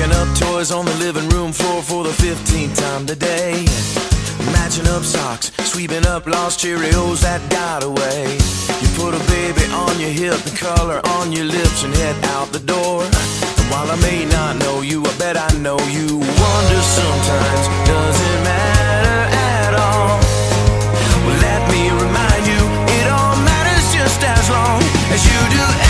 Picking up toys on the living room floor for the 15th time today. Matching up socks, sweeping up lost Cheerios that got away. You put a baby on your hip, the color on your lips, and head out the door. And while I may not know you, I bet I know you. Wonder sometimes, does it matter at all? Well, let me remind you, it all matters just as long as you do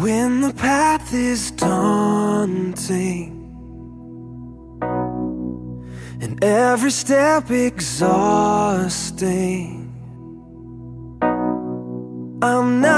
When the path is daunting and every step exhausting, I'm not.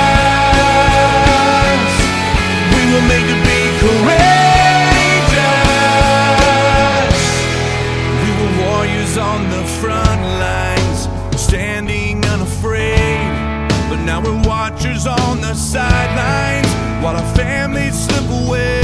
sidelines while our families slip away.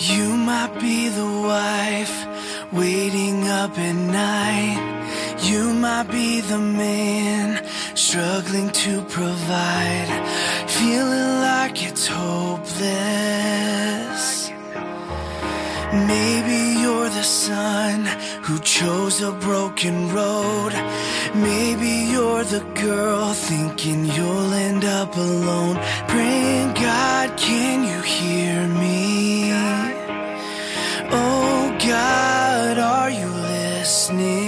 You might be the wife waiting up at night. You might be the man struggling to provide. Feeling like it's hopeless. Maybe you're the son who chose a broken road. Maybe you're the girl thinking you'll end up alone. Praying, God, can you hear me? God, are you listening?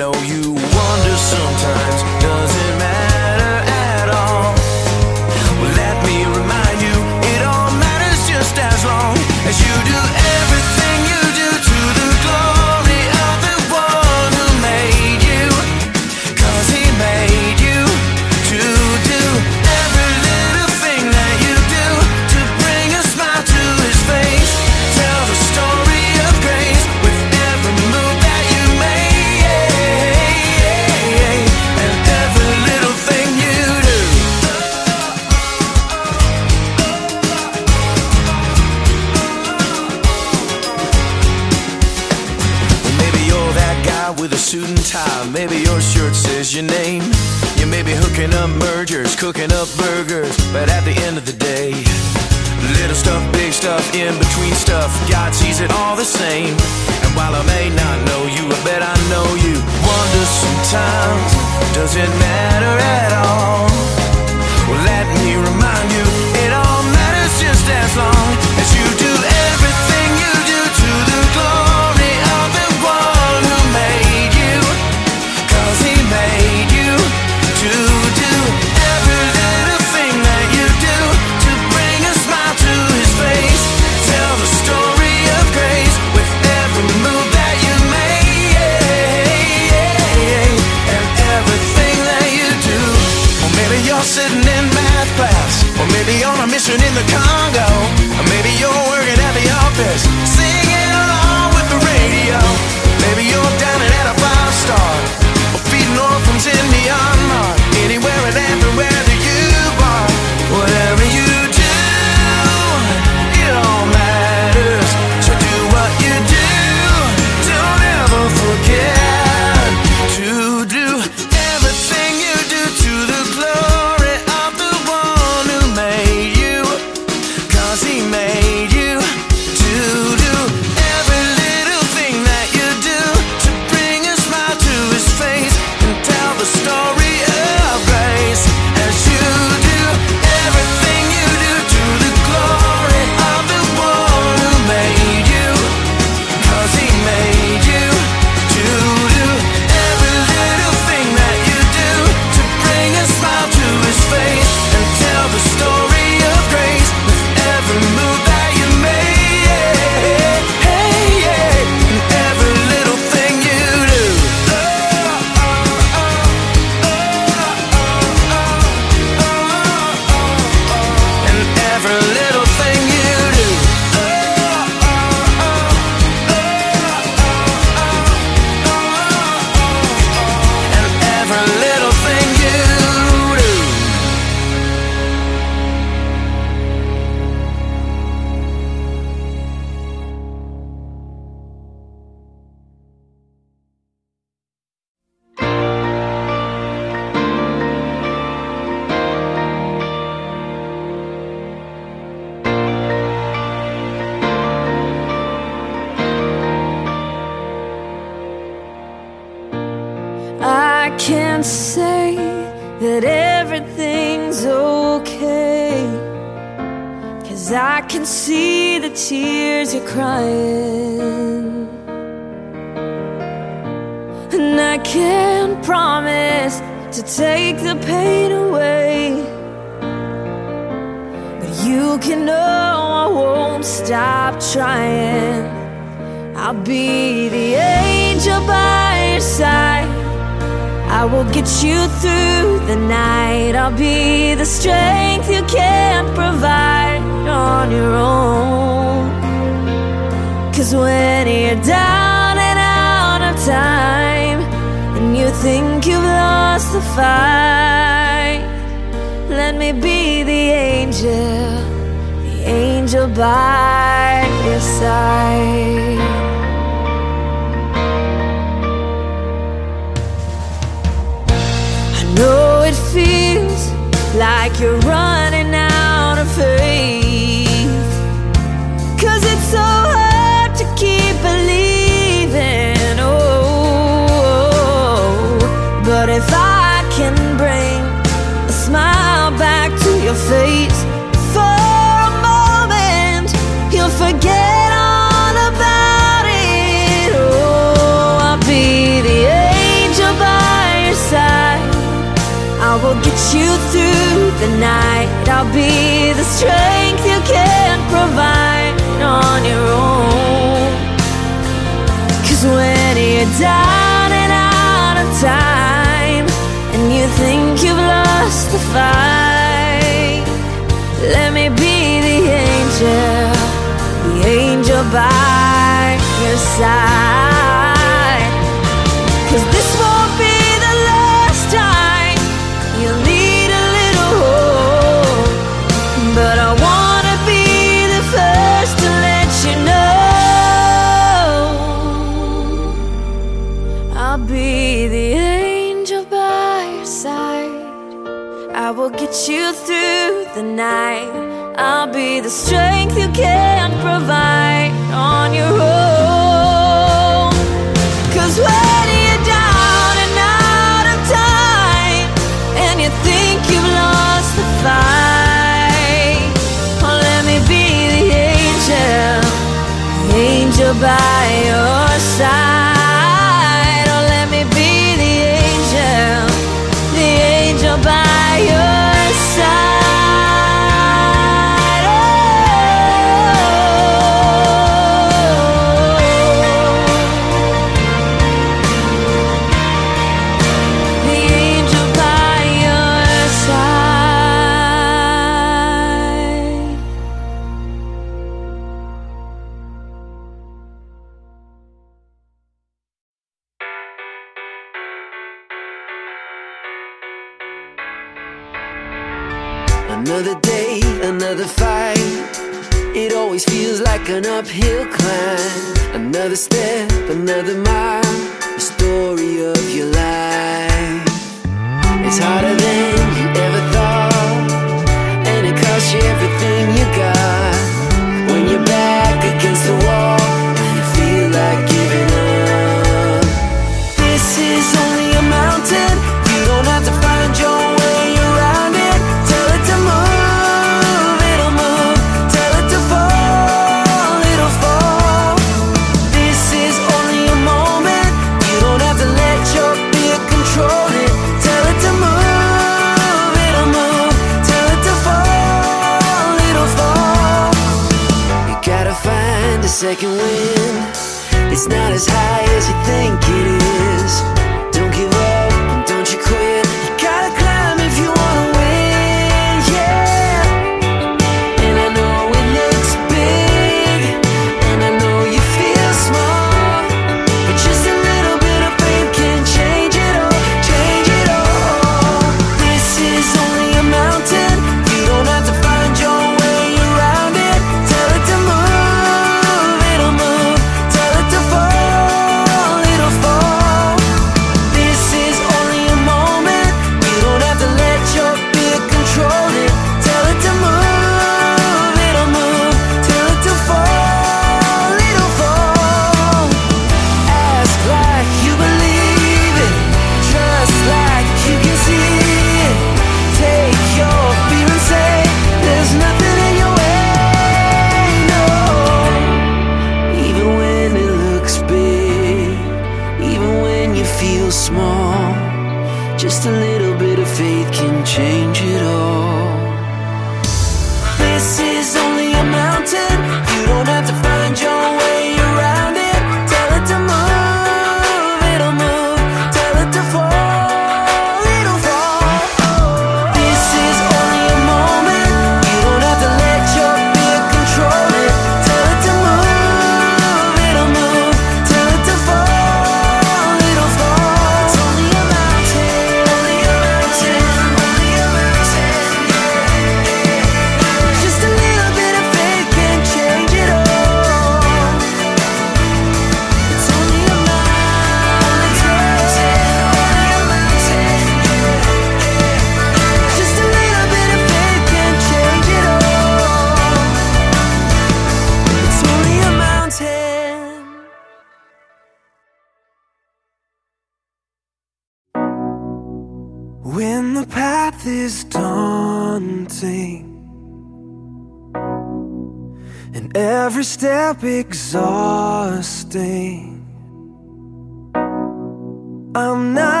I'm not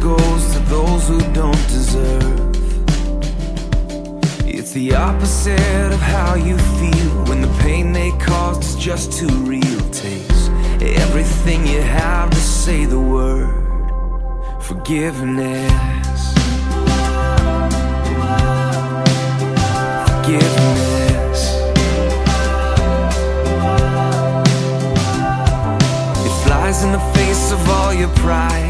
goes to those who don't deserve. It's the opposite of how you feel When the pain they caused is just too real. Takes everything you have to say the word. Forgiveness. Forgiveness. In the face of all your pride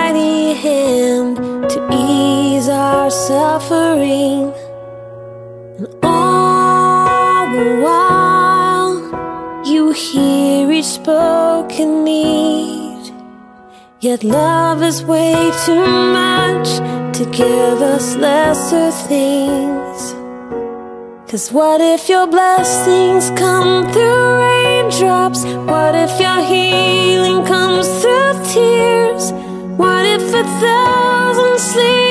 suffering. And all the while, you hear each spoken need. Yet love is way too much to give us lesser things. Cause what if your blessings come through raindrops? What if your healing comes through tears? What if a thousand sleepless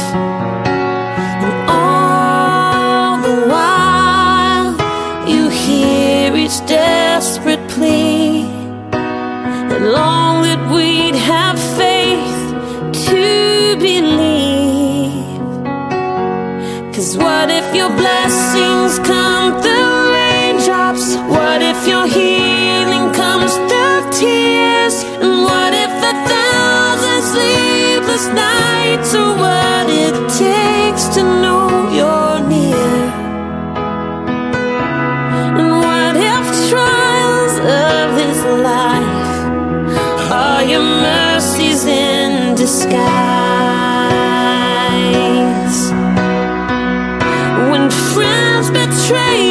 Your blessings come through raindrops? What if your healing comes through tears? And what if a thousand sleepless nights are what it takes to know you're near? And what if trials of this life are your mercies in disguise? Friends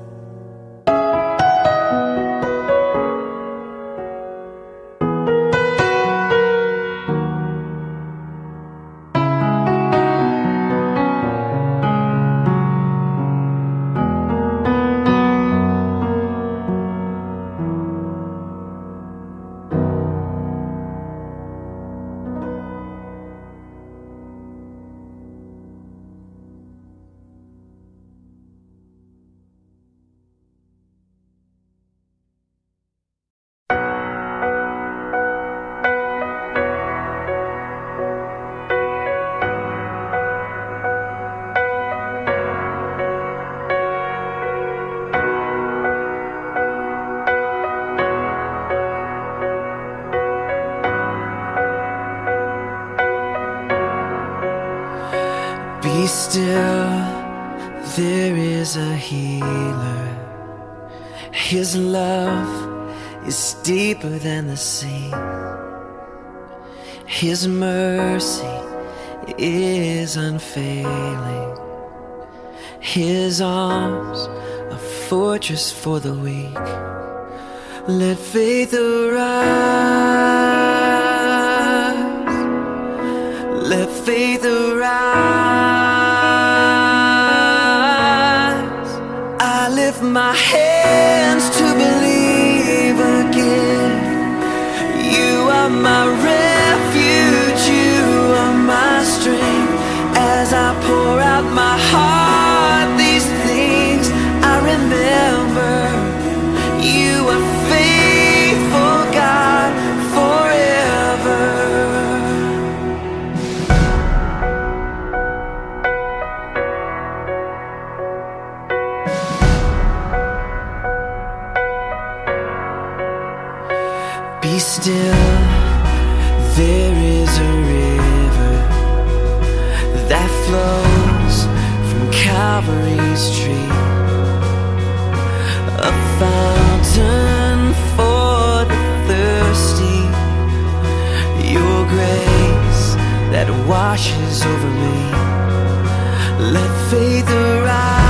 for the weak. Let faith arise. washes over me. Let faith arise.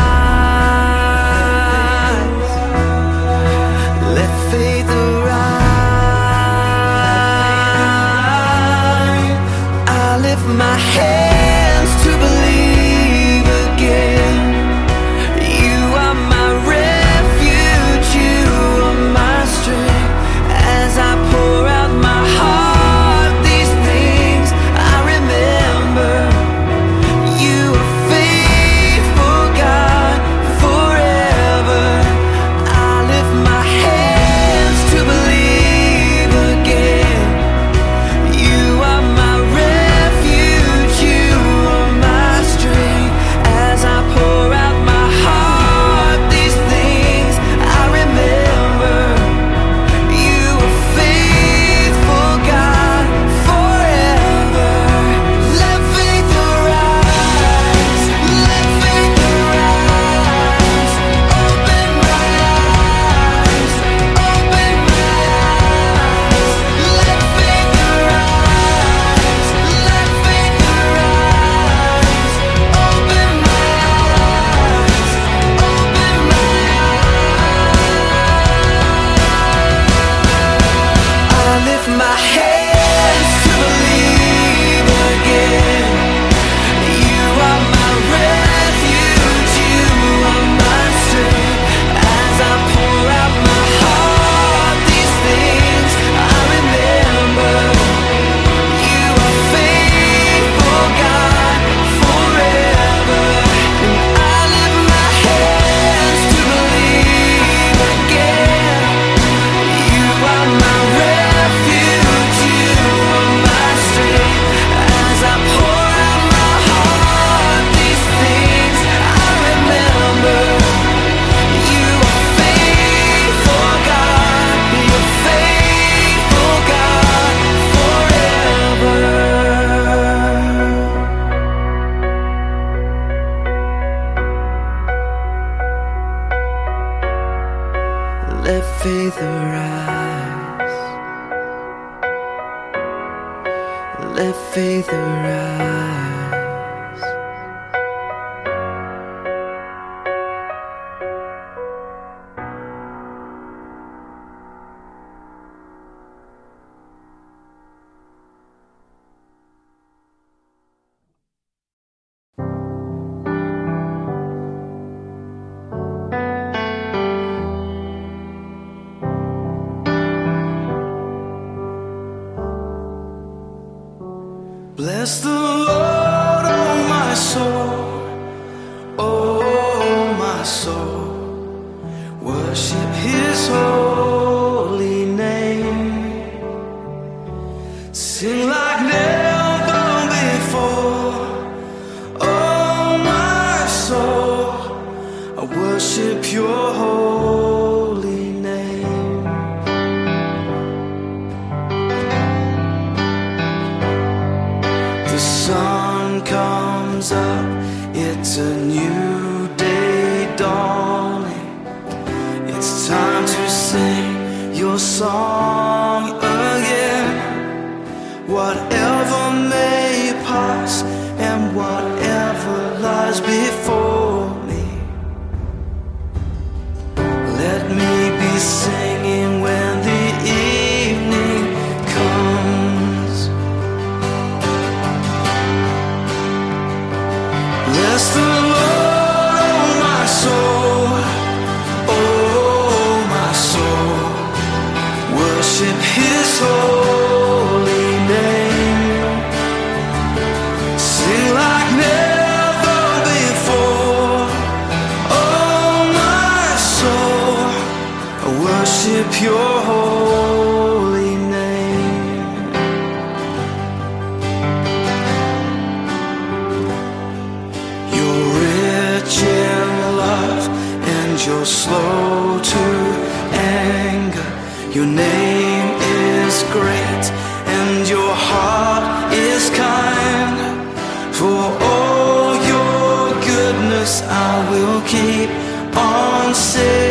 say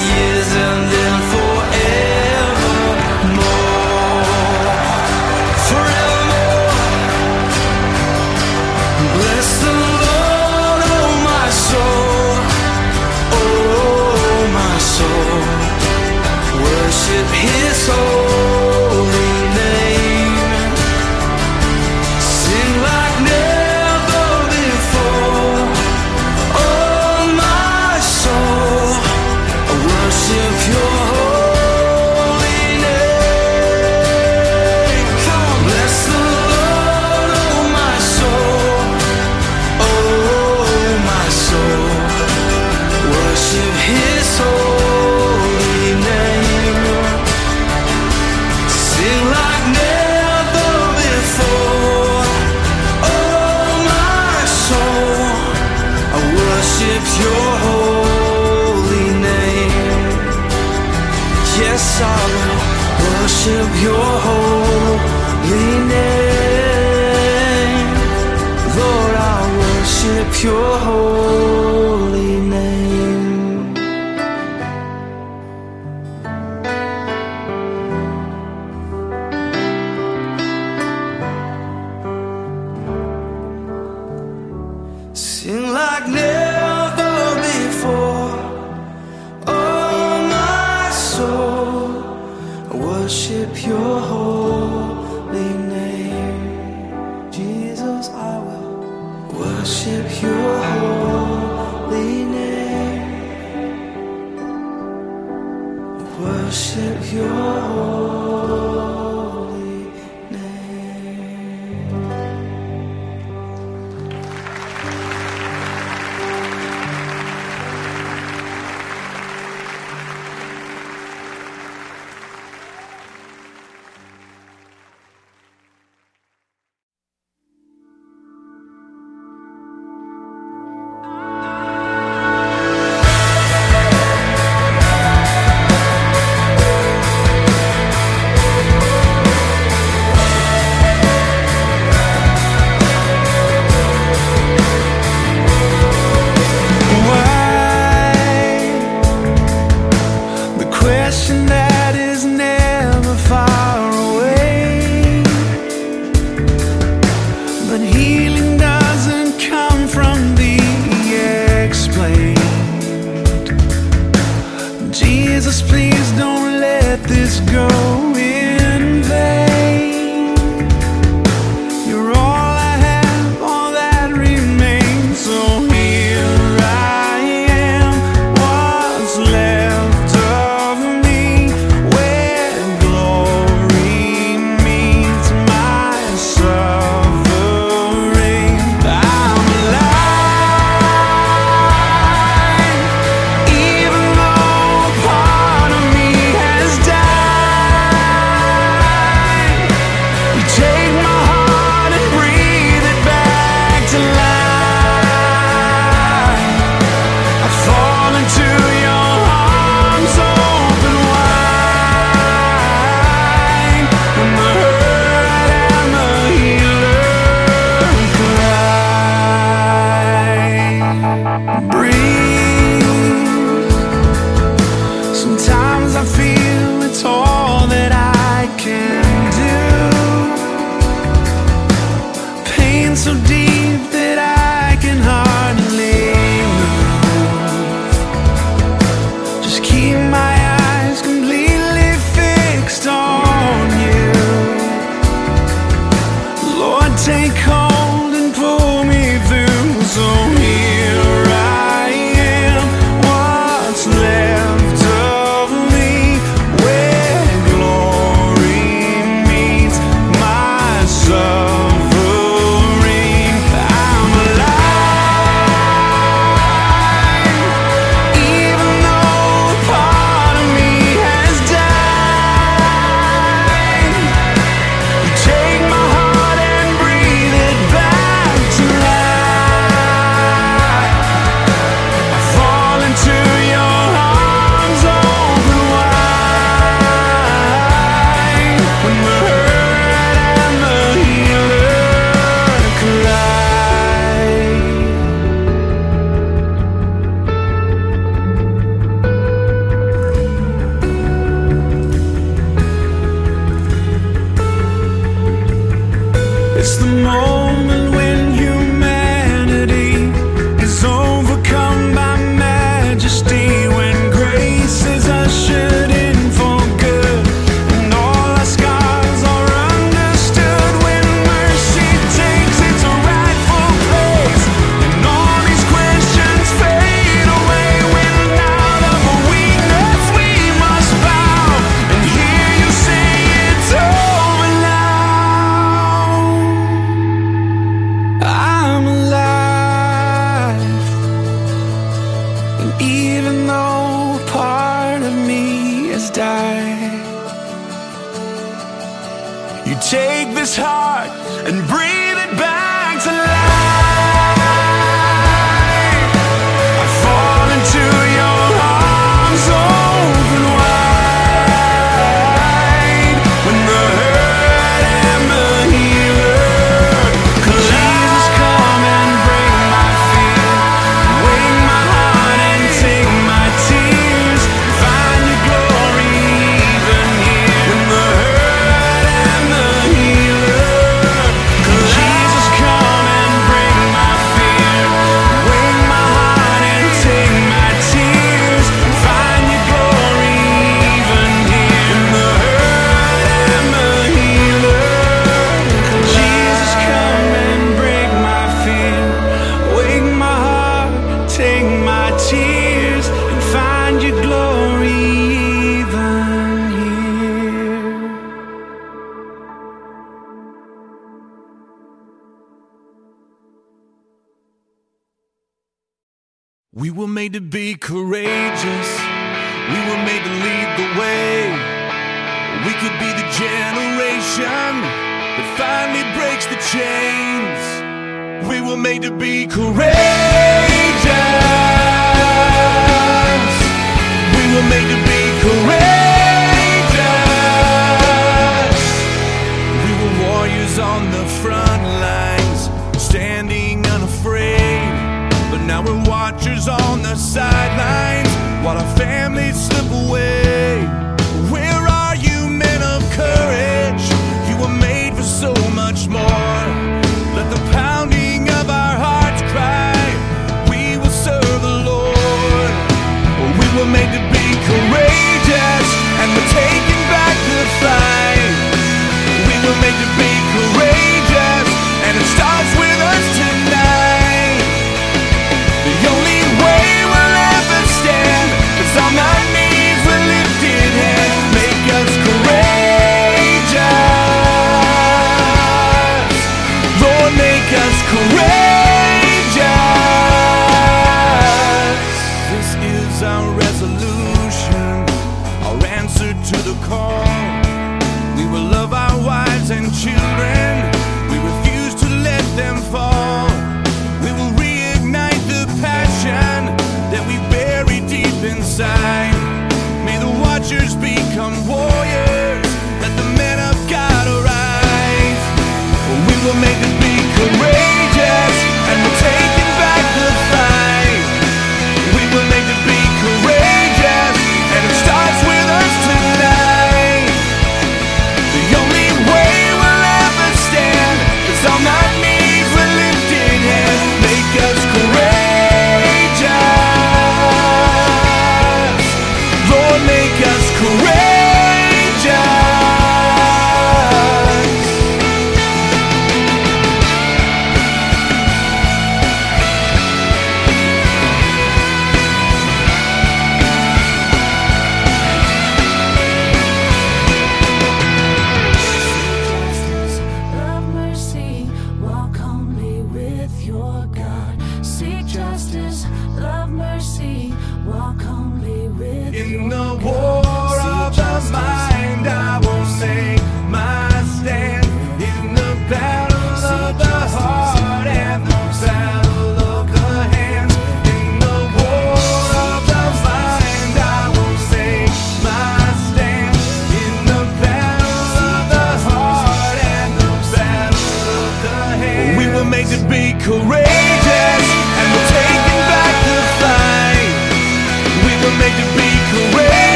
take this heart and breathe it back to life.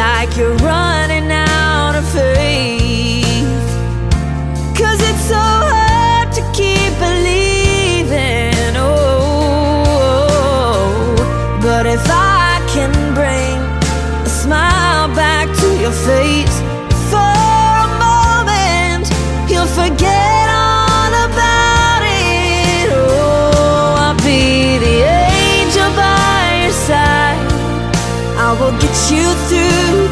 like you're running.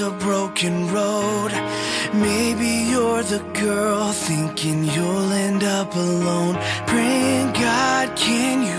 a broken road. Maybe you're the girl thinking you'll end up alone. Praying, God, can you?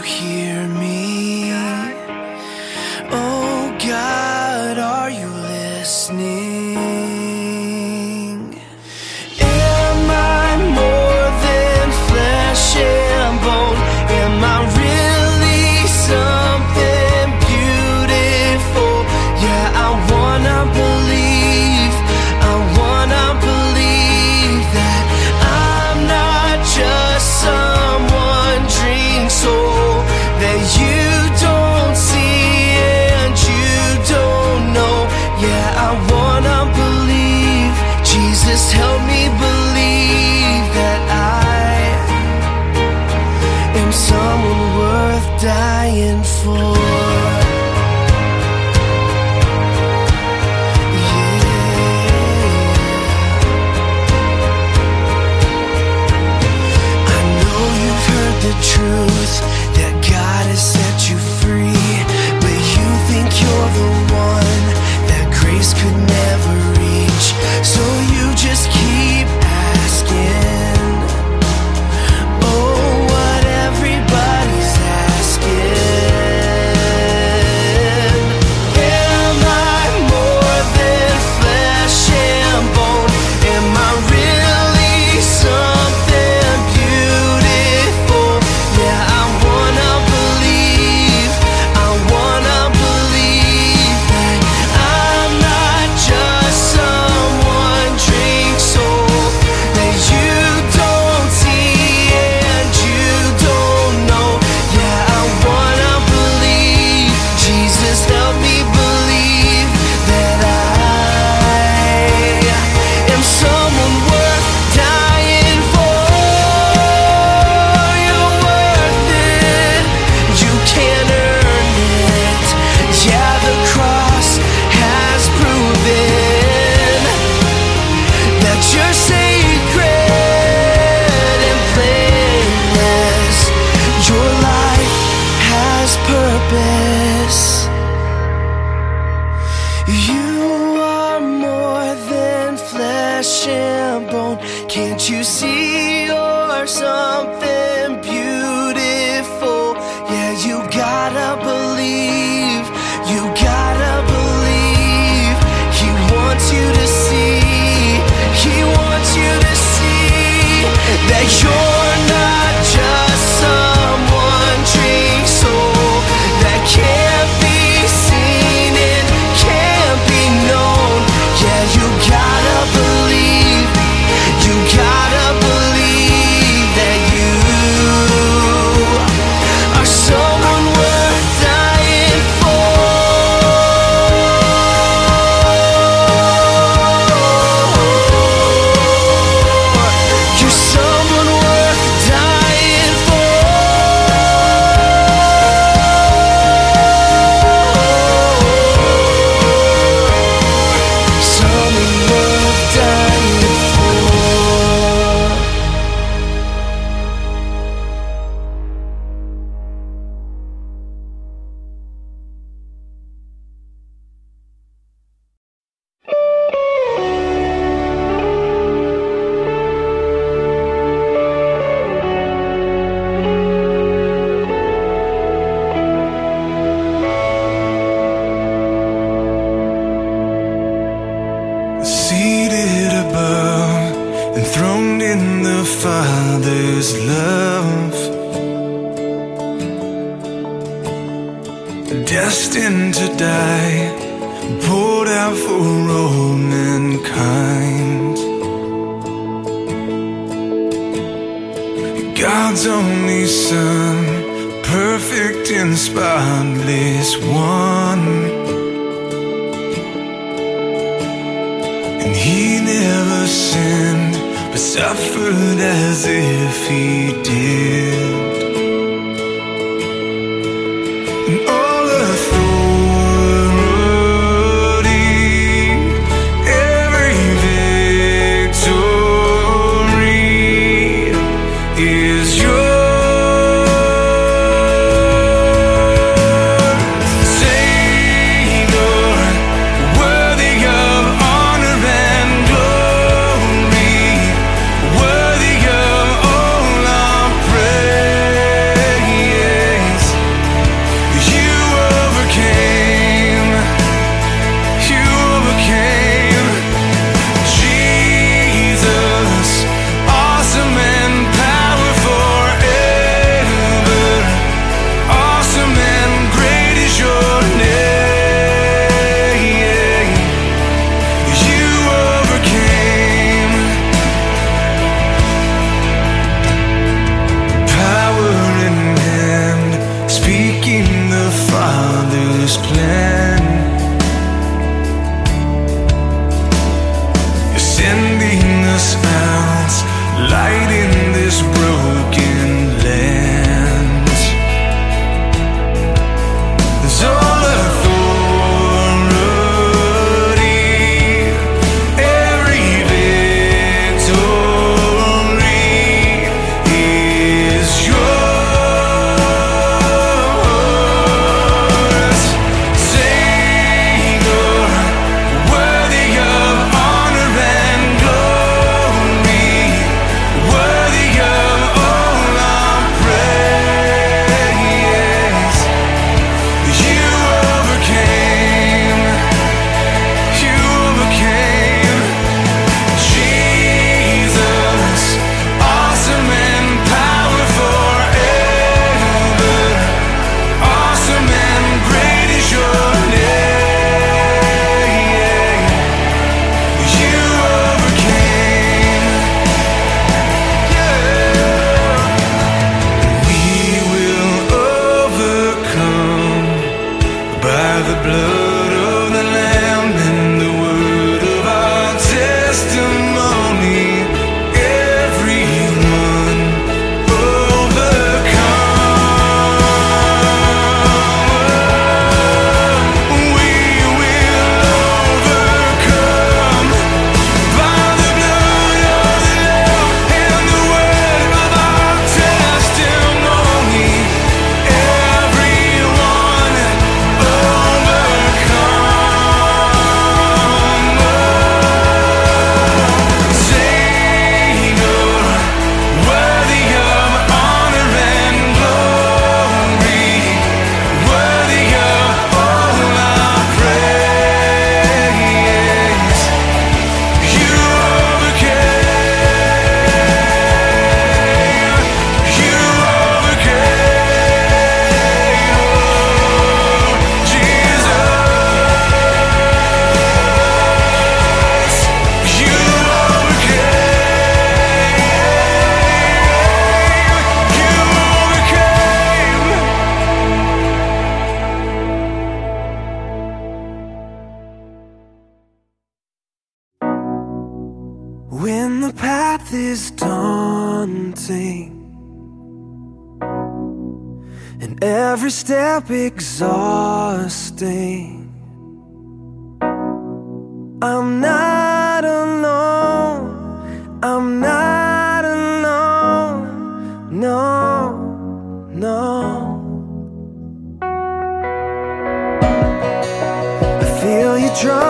Feel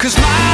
Cause my